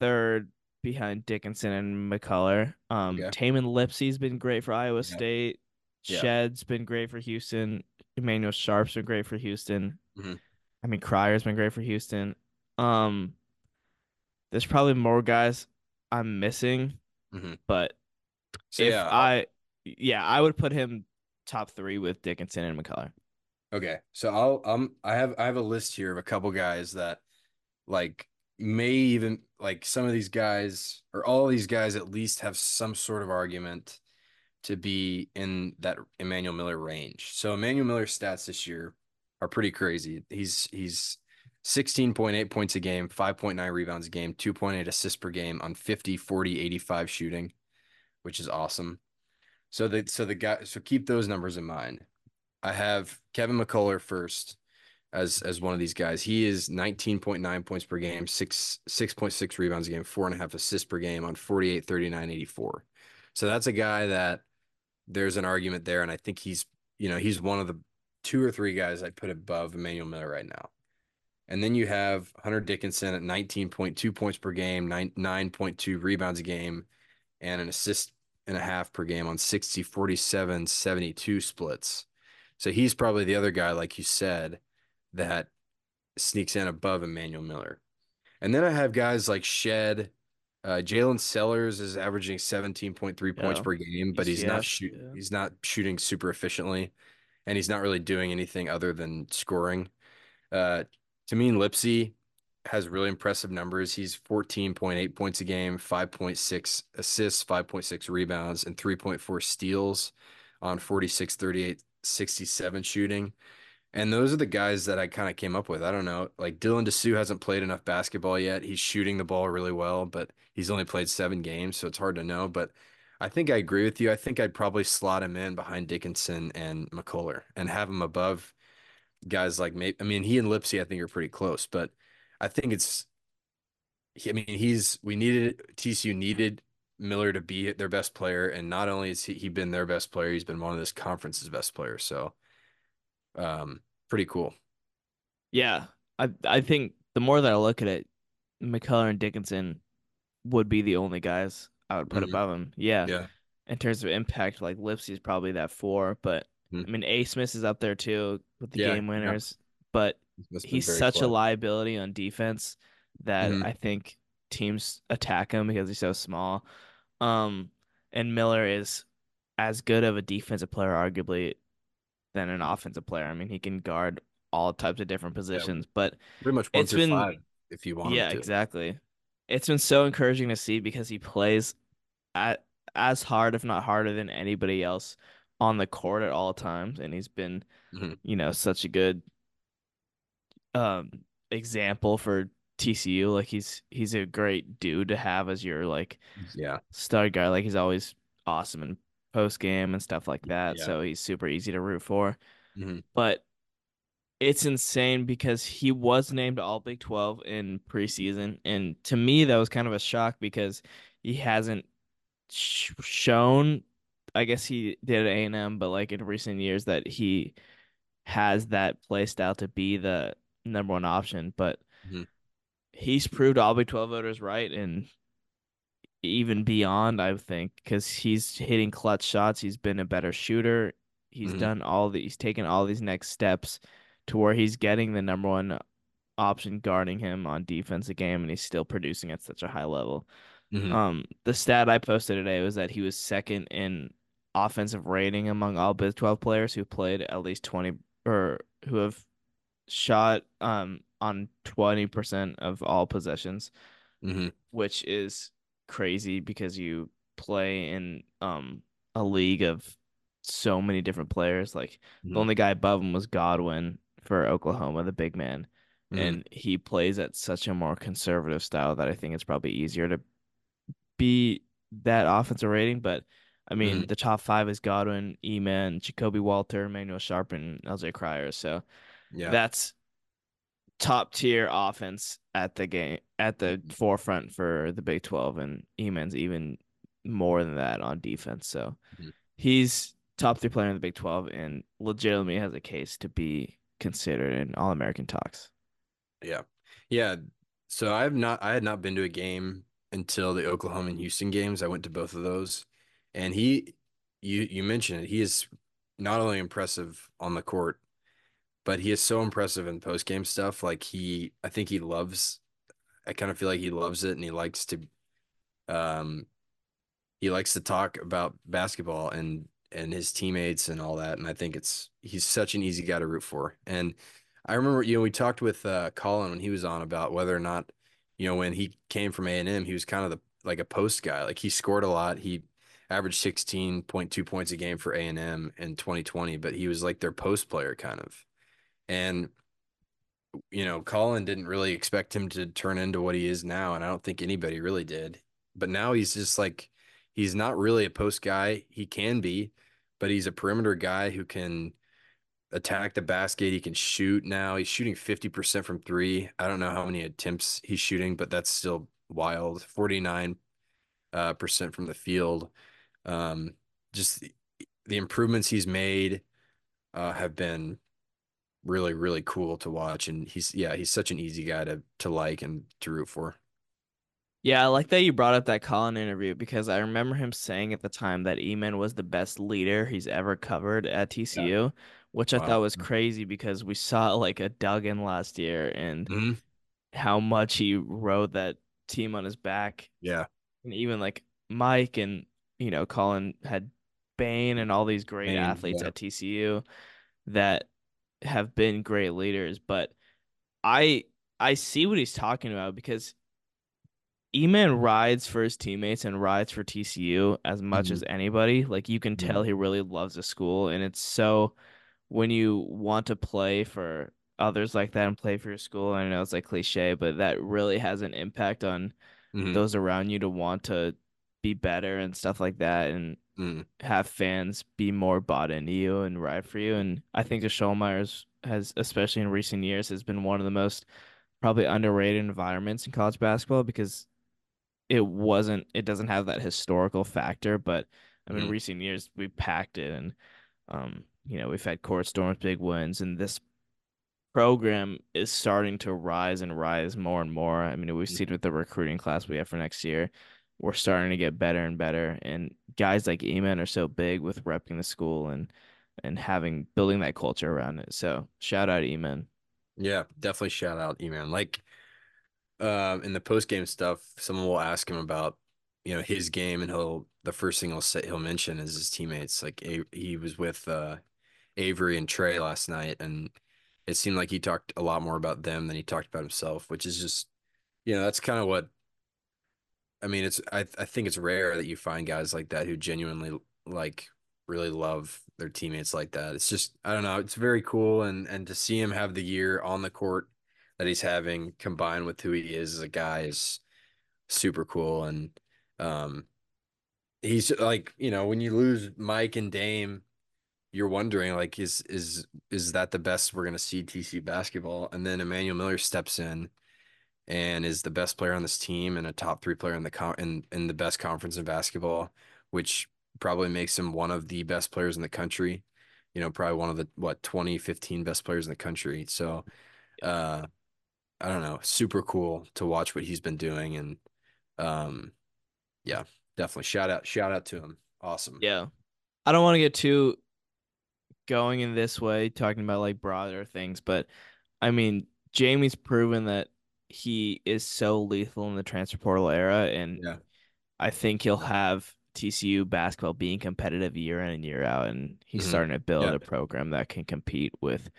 third behind Dickinson and McCullar. Um, Okay. Tamin Lipsey's been great for Iowa Yeah. State. Yeah. Shead's been great for Houston. Emanuel Sharp's been great for Houston. Mhm. I mean, Cryer's been great for Houston. Um, there's probably more guys I'm missing, Mhm. but So if yeah, I'll- yeah, I would put him top three with Dickinson and McCullar. okay. So I'll um I have I have a list here of a couple guys that like may even like some of these guys or all these guys at least have some sort of argument to be in that Emmanuel Miller range. So Emmanuel Miller's stats this year are pretty crazy. He's he's 16.8 points a game, 5.9 rebounds a game, 2.8 assists per game on 50, 40, 85 shooting, which is awesome. So the so the guy so keep those numbers in mind. I have Kevin McCullar first as as one of these guys. He is 19.9 points per game, six 6.6 rebounds a game, four and a half assists per game on 48, 39, 84. So that's a guy that there's an argument there, and I think he's you know he's one of the two or three guys I'd put above Emmanuel Miller right now. And then you have Hunter Dickinson at 19.2 points per game, 9, 9.2 rebounds a game, and an assist and a half per game on 60, 47, 72 splits. So he's probably the other guy, like you said, that sneaks in above Emmanuel Miller. And then I have guys like Shead. Uh, Jalen Sellers is averaging 17.3 points Yeah. per game, but he's not shoot yeah. he's not shooting super efficiently, and he's not really doing anything other than scoring. Uh, Tamin Lipsey has really impressive numbers. He's 14.8 points a game, 5.6 assists, 5.6 rebounds, and 3.4 steals on 46, 38, 67 shooting. And those are the guys that I kind of came up with. I don't know. Like Dylan Disu hasn't played enough basketball yet. He's shooting the ball really well, but he's only played seven games, so it's hard to know. But I think I agree with you. I think I'd probably slot him in behind Dickinson and McCullar and have him above guys like maybe. I mean, he and Lipsey, I think, are pretty close, but I think it's. I mean, he's we needed TCU needed Miller to be their best player, and not only has he, he been their best player, he's been one of this conference's best players. So, um, pretty cool. Yeah, I I think the more that I look at it, McCullar and Dickinson would be the only guys I would put Mhm. above him. Yeah, Yeah. in terms of impact, like Lipsey's probably that four, but Mhm. I mean A Smith is up there too with the Yeah, game yeah. winners. But he's such a liability on defense that Mhm. I think teams attack him because he's so small. Um, and Miller is as good of a defensive player, arguably, than an offensive player. I mean, he can guard all types of different positions, but Pretty much one it's been five if you want yeah, exactly. It's been so encouraging to see because he plays at as hard, if not harder, than anybody else on the court at all times, and he's been, Mhm. you know, such a good um example for TCU. Like he's he's a great dude to have as your like Yeah. stud guy. Like he's always awesome in post game and stuff like that. Yeah. So he's super easy to root for. Mhm. But it's insane because he was named All Big 12 in preseason. And to me, that was kind of a shock because he hasn't sh shown, I guess he did A&M, but like in recent years that he has that play style to be the number one option. But Mhm. he's proved All Big 12 voters right and even beyond, I think, because he's hitting clutch shots. He's been a better shooter. He's Mhm. done all the, he's taken all these next steps to where he's getting the number one option guarding him on defense a game, and he's still producing at such a high level. hmm Um, the stat I posted today was that he was second in offensive rating among all Big 12 players who played at least 20 or who have shot um on 20% of all possessions, hmm which is crazy because you play in um a league of so many different players. Like the hmm only guy above him was Godwin for Oklahoma, the big man. hmm And he plays at such a more conservative style that I think it's probably easier to be that offensive rating. But I mean, the top five is Godwin, E-Man, Ja'Kobe Walter, Emanuel Sharp, and LJ Cryer. So Yeah. that's top tier offense at the game at the forefront for the Big 12 and Eman's even more than that on defense. So Mhm. he's top three player in the Big 12 and legitimately has a case to be considered in All American talks. Yeah. Yeah. So I've not I had not been to a game until the Oklahoma and Houston games. I went to both of those. And he you you mentioned it. He is not only impressive on the court, but he is so impressive in post game stuff. Like he I think he loves I kind of feel like he loves it and he likes to um he likes to talk about basketball and and his teammates and all that. And I think it's he's such an easy guy to root for. And I remember, you know, we talked with uh, Colin when he was on about whether or not, you know, when he came from A&M, he was kind of the like a post guy. Like he scored a lot. He averaged 16.2 points a game for A&M in 2020, but he was like their post player kind of. And you know, Colin didn't really expect him to turn into what he is now, and I don't think anybody really did. But now he's just like he's not really a post guy. He can be, but he's a perimeter guy who can attack the basket. He can shoot now. He's shooting 50% from three. I don't know how many attempts he's shooting, but that's still wild. 49 uh, percent from the field. Um, just the, the improvements he's made uh, have been really, really cool to watch. And he's yeah, he's such an easy guy to to like and to root for. Yeah, I like that you brought up that Colin interview because I remember him saying at the time that Eman was the best leader he's ever covered at Yeah. TCU, which I thought was crazy because we saw like a Duggan last year and hmm how much he rode that team on his back. Yeah. And even like Mike and, you know, Colin had Bane and all these great And athletes yeah. at TCU that have been great leaders. But I I see what he's talking about because E-Man rides for his teammates and rides for TCU as much hmm as anybody. Like you can tell he really loves the school and it's so when you want to play for others like that and play for your school, I know it's like cliche, but that really has an impact on hmm those around you to want to be better and stuff like that and hmm have fans be more bought into you and ride for you. And I think the Schollmaiers has, especially in recent years, has been one of the most probably underrated environments in college basketball because it wasn't it doesn't have that historical factor, but I mean hmm recent years we packed it and um you know we've had court storms, big wins, and this program is starting to rise and rise more and more. I mean we've seen with the recruiting class we have for next year, we're starting to get better and better, and guys like Eman are so big with repping the school and and having building that culture around it. So shout out Eman. Yeah, definitely shout out E-Man. Like um in the post game stuff, someone will ask him about, you know, his game and he'll the first thing he'll say he'll mention is his teammates. Like A he was with uh Avery and Trey last night and it seemed like he talked a lot more about them than he talked about himself, which is just, you know, that's kind of what I mean, it's I I think it's rare that you find guys like that who genuinely like really love their teammates like that. It's just I don't know, it's very cool and and to see him have the year on the court that he's having combined with who he is as a guy is super cool and um he's like, you know, when you lose Mike and Dame, you're wondering like is is is that the best we're gonna see TC basketball? And then Emmanuel Miller steps in and is the best player on this team and a top three player in the con in, in the best conference in basketball, which probably makes him one of the best players in the country. You know, probably one of the what 20, 15 best players in the country. So uh I don't know, super cool to watch what he's been doing and um yeah, definitely shout out shout out to him. Awesome. Yeah. I don't want to get too going in this way, talking about like broader things, but I mean, Jamie's proven that he is so lethal in the transfer portal era, and Yeah. I think he'll have TCU basketball being competitive year in and year out, and he's hmm starting to build Yeah. a program that can compete with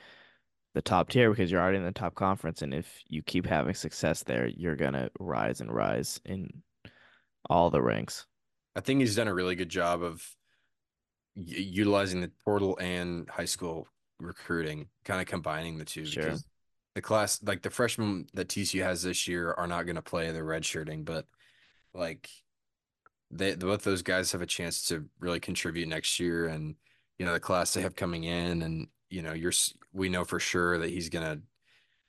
the top tier because you're already in the top conference, and if you keep having success there, you're gonna rise and rise in all the ranks. I think he's done a really good job of utilizing the portal and high school recruiting, kind of combining the two Sure. because the class, like the freshmen that TCU has this year, are not going to play. They're redshirting, but like they both those guys have a chance to really contribute next year, and you know the class they have coming in, and you know you're we know for sure that he's gonna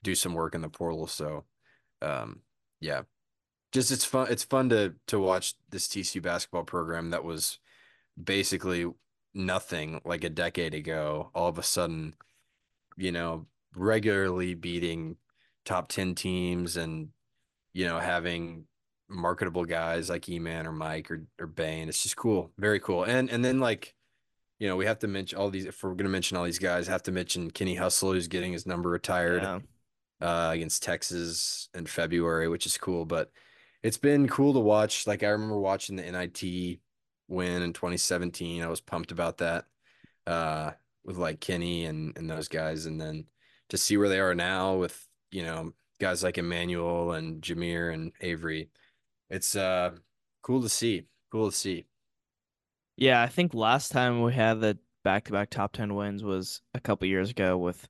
do some work in the portal. So, um, yeah, just it's fun. It's fun to to watch this TCU basketball program that was basically nothing like a decade ago, all of a sudden, you know, regularly beating top 10 teams and, you know, having marketable guys like E-Man or Mike or, or Bane. It's just cool. Very cool. And and then like, you know, we have to mention all these if we're gonna mention all these guys, have to mention Kenny Hustle, who's getting his number retired Yeah. uh against Texas in February, which is cool. But it's been cool to watch. Like I remember watching the NIT win in 2017. I was pumped about that. Uh with like Kenny and and those guys. And then to see where they are now with, you know, guys like Emmanuel and Jameer and Avery. It's uh cool to see. Cool to see. Yeah, I think last time we had the back-to-back top 10 wins was a couple years ago with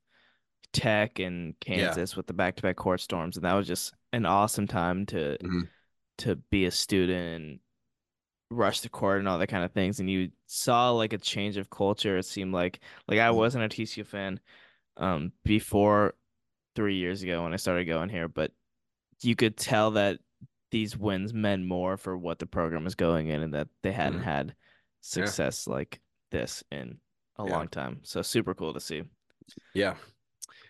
Tech and Yeah. Kansas with the back-to-back court storms, and that was just an awesome time to Mhm. to be a student and rush the court and all that kind of things. And you saw like a change of culture. It seemed like like I Mhm. wasn't a TCU fan um before three years ago when I started going here, but you could tell that these wins meant more for what the program is going in and that they hadn't Mhm. had Yeah. success like this in a Yeah. long time. So super cool to see. Yeah.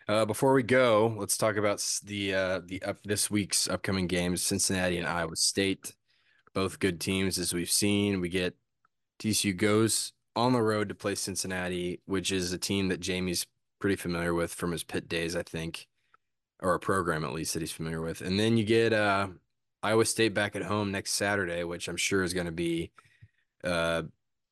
Uh, before we go, let's talk about the uh, the up this week's upcoming games, Cincinnati and Iowa State. Both good teams as we've seen. We get TCU goes on the road to play Cincinnati, which is a team that Jamie's pretty familiar with from his Pitt days, I think, or a program at least that he's familiar with. And then you get uh, Iowa State back at home next Saturday, which I'm sure is going to be uh,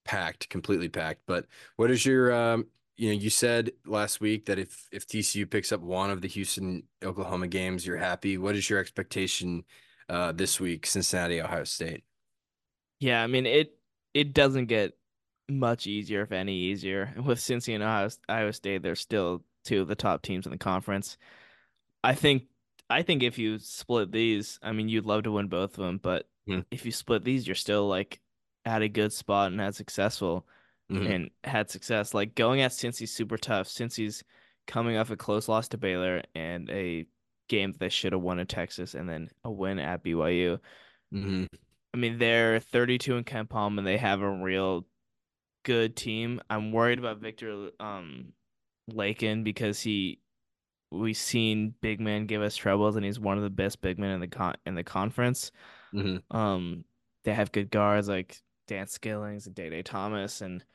packed, completely packed. But what is your um, you know, you said last week that if if TCU picks up one of the Houston Oklahoma games, you're happy. What is your expectation uh, this week, Cincinnati, Ohio State? Yeah, I mean it it doesn't get much easier, if any easier. With Cincy and Ohio, Iowa State, they're still two of the top teams in the conference. I think I think if you split these, I mean, you'd love to win both of them, but Mhm. if you split these, you're still like at a good spot and had successful Mhm. and had success. Like going at Cincy's super tough. Cincy's coming off a close loss to Baylor and a game that they should have won in Texas and then a win at BYU. Mhm. I mean, they're 32 in KenPom and they have a real good team. I'm worried about Viktor um Lakhin because he we've seen big man give us troubles and he's one of the best big men in the con in the conference. Mhm. Um they have good guards like Dan Skillings and Day Day Thomas and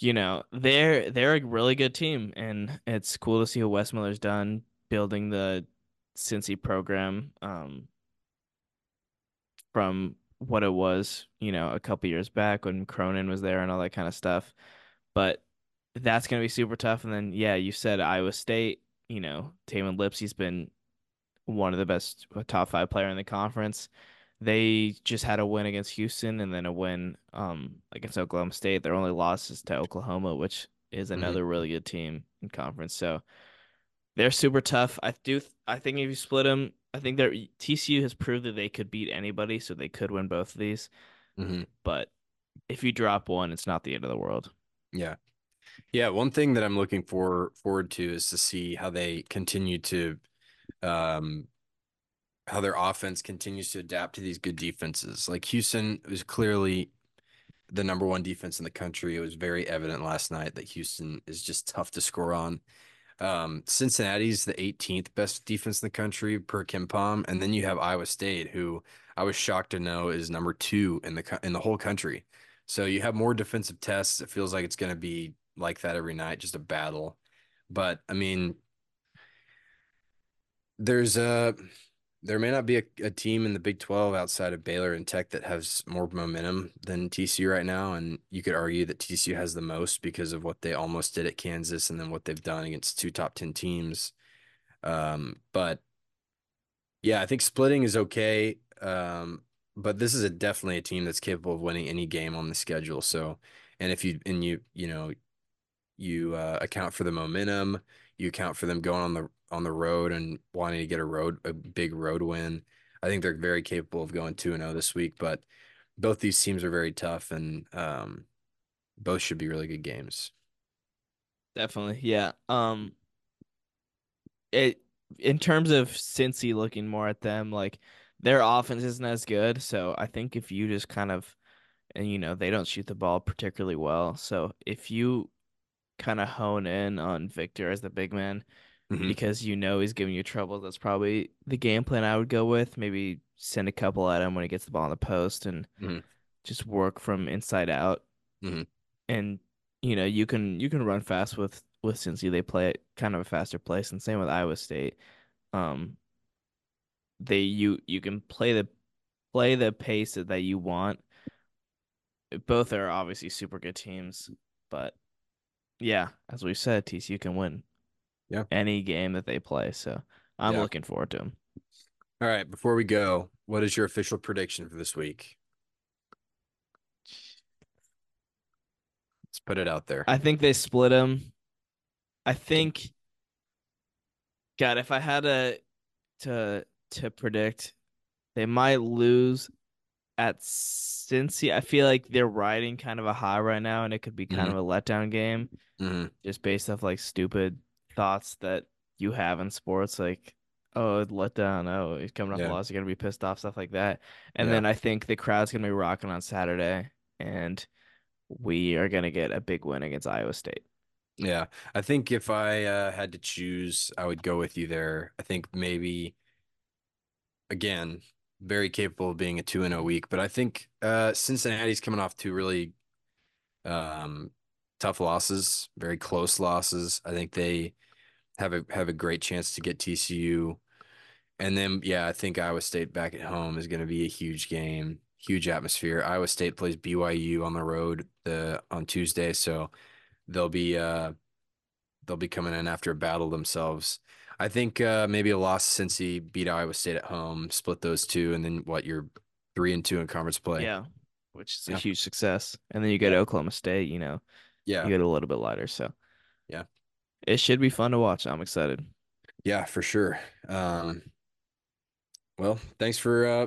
you know, they're they're a really good team and it's cool to see what Wes Miller's done building the Cincy program um from what it was, you know, a couple years back when Cronin was there and all that kind of stuff. But that's going to be super tough. And then, yeah, you said Iowa State, you know, Tamin Lipsey's been one of the best top five player in the conference. They just had a win against Houston and then a win um against Oklahoma State. Their only loss is to Oklahoma, which is Mhm. another really good team in conference. So they're super tough. I do. I think if you split them, I think they're TCU has proved that they could beat anybody, so they could win both of these. Mhm. But if you drop one, it's not the end of the world. Yeah. Yeah, one thing that I'm looking for forward to is to see how they continue to um how their offense continues to adapt to these good defenses. Like Houston was clearly the number one defense in the country. It was very evident last night that Houston is just tough to score on. Um, Cincinnati's the 18th best defense in the country per KenPom, and then you have Iowa State, who I was shocked to know is number two in the in the whole country. So you have more defensive tests. It feels like it's going to be like that every night, just a battle. But I mean, there's a there may not be a, a team in the Big 12 outside of Baylor and Tech that has more momentum than TCU right now. And you could argue that TCU has the most because of what they almost did at Kansas and then what they've done against two top 10 teams. Um, but yeah, I think splitting is okay. Um, but this is a definitely a team that's capable of winning any game on the schedule. So, and if you, and you, you know, you uh, account for the momentum, you account for them going on the on the road and wanting to get a road a big road win. I think they're very capable of going 2 and 0 this week, but both these teams are very tough and um, both should be really good games. Definitely. Yeah. Um it in terms of Cincy looking more at them, like their offense isn't as good. So I think if you just kind of and you know, they don't shoot the ball particularly well. So if you kind of hone in on Viktor as the big man mm-hmm. because you know he's giving you trouble. That's probably the game plan I would go with. Maybe send a couple at him when he gets the ball on the post and mm-hmm. just work from inside out. Mm-hmm. And you know you can you can run fast with with Cincy. They play at kind of a faster pace, and same with Iowa State. Um, they you you can play the play the pace that you want. Both are obviously super good teams, but yeah, as we said, TCU can win yeah. any game that they play. So I'm yeah. looking forward to them. All right, before we go, what is your official prediction for this week? Let's put it out there. I think they split them. I think God, if I had to to to predict, they might lose at Cincy. I feel like they're riding kind of a high right now, and it could be kind mm-hmm. of a letdown game mm-hmm. just based off like stupid thoughts that you have in sports, like oh let down, oh he's coming off yeah. a loss, you're gonna be pissed off, stuff like that. And yeah. then I think the crowd's gonna be rocking on Saturday, and we are gonna get a big win against Iowa State. Yeah, I think if I uh, had to choose, I would go with you there. I think maybe again very capable of being a two and a week, but I think uh, Cincinnati's coming off two really um, tough losses, very close losses. I think they have a have a great chance to get TCU. And then yeah, I think Iowa State back at home is going to be a huge game, huge atmosphere. Iowa State plays BYU on the road the on Tuesday, so they'll be uh they'll be coming in after a battle themselves. I think uh maybe a loss Cincy beat Iowa State at home, split those two, and then what you're three and two in conference play. Yeah, which is yeah. a huge success. And then you get yeah. Oklahoma State, you know, yeah, you get a little bit lighter. So yeah, it should be fun to watch. I'm excited. Yeah, for sure. Um, well, thanks for uh,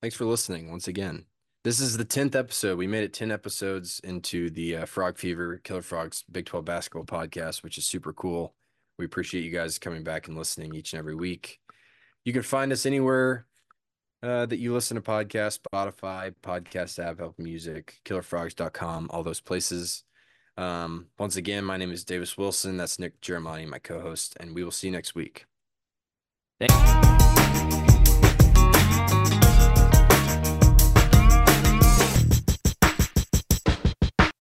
thanks for listening once again. This is the tenth episode. We made it ten episodes into the uh, Frog Fever KillerFrogs Big Twelve basketball podcast, which is super cool. We appreciate you guys coming back and listening each and every week. You can find us anywhere uh, that you listen to podcasts, Spotify, podcast app, Apple Music, killerfrogs.com, all those places. Um, once again, my name is Davis Wilson. That's Nick Girimonte, my co host, and we will see you next week. Thanks.